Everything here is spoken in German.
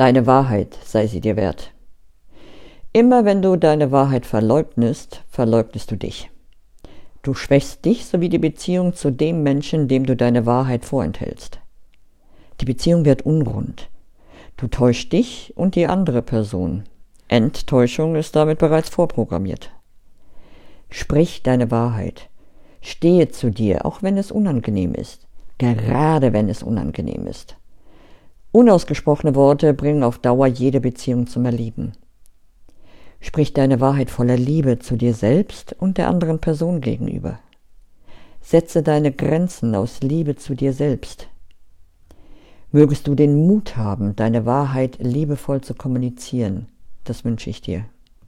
Deine Wahrheit sei sie dir wert. Immer wenn du deine Wahrheit verleugnest, verleugnest du dich. Du schwächst dich sowie die Beziehung zu dem Menschen, dem du deine Wahrheit vorenthältst. Die Beziehung wird unrund. Du täuschst dich und die andere Person. Enttäuschung ist damit bereits vorprogrammiert. Sprich deine Wahrheit. Stehe zu dir, auch wenn es unangenehm ist, gerade wenn es unangenehm ist. Unausgesprochene Worte bringen auf Dauer jede Beziehung zum Erlieben. Sprich deine Wahrheit voller Liebe zu dir selbst und der anderen Person gegenüber. Setze deine Grenzen aus Liebe zu dir selbst. Mögest du den Mut haben, deine Wahrheit liebevoll zu kommunizieren. Das wünsche ich dir.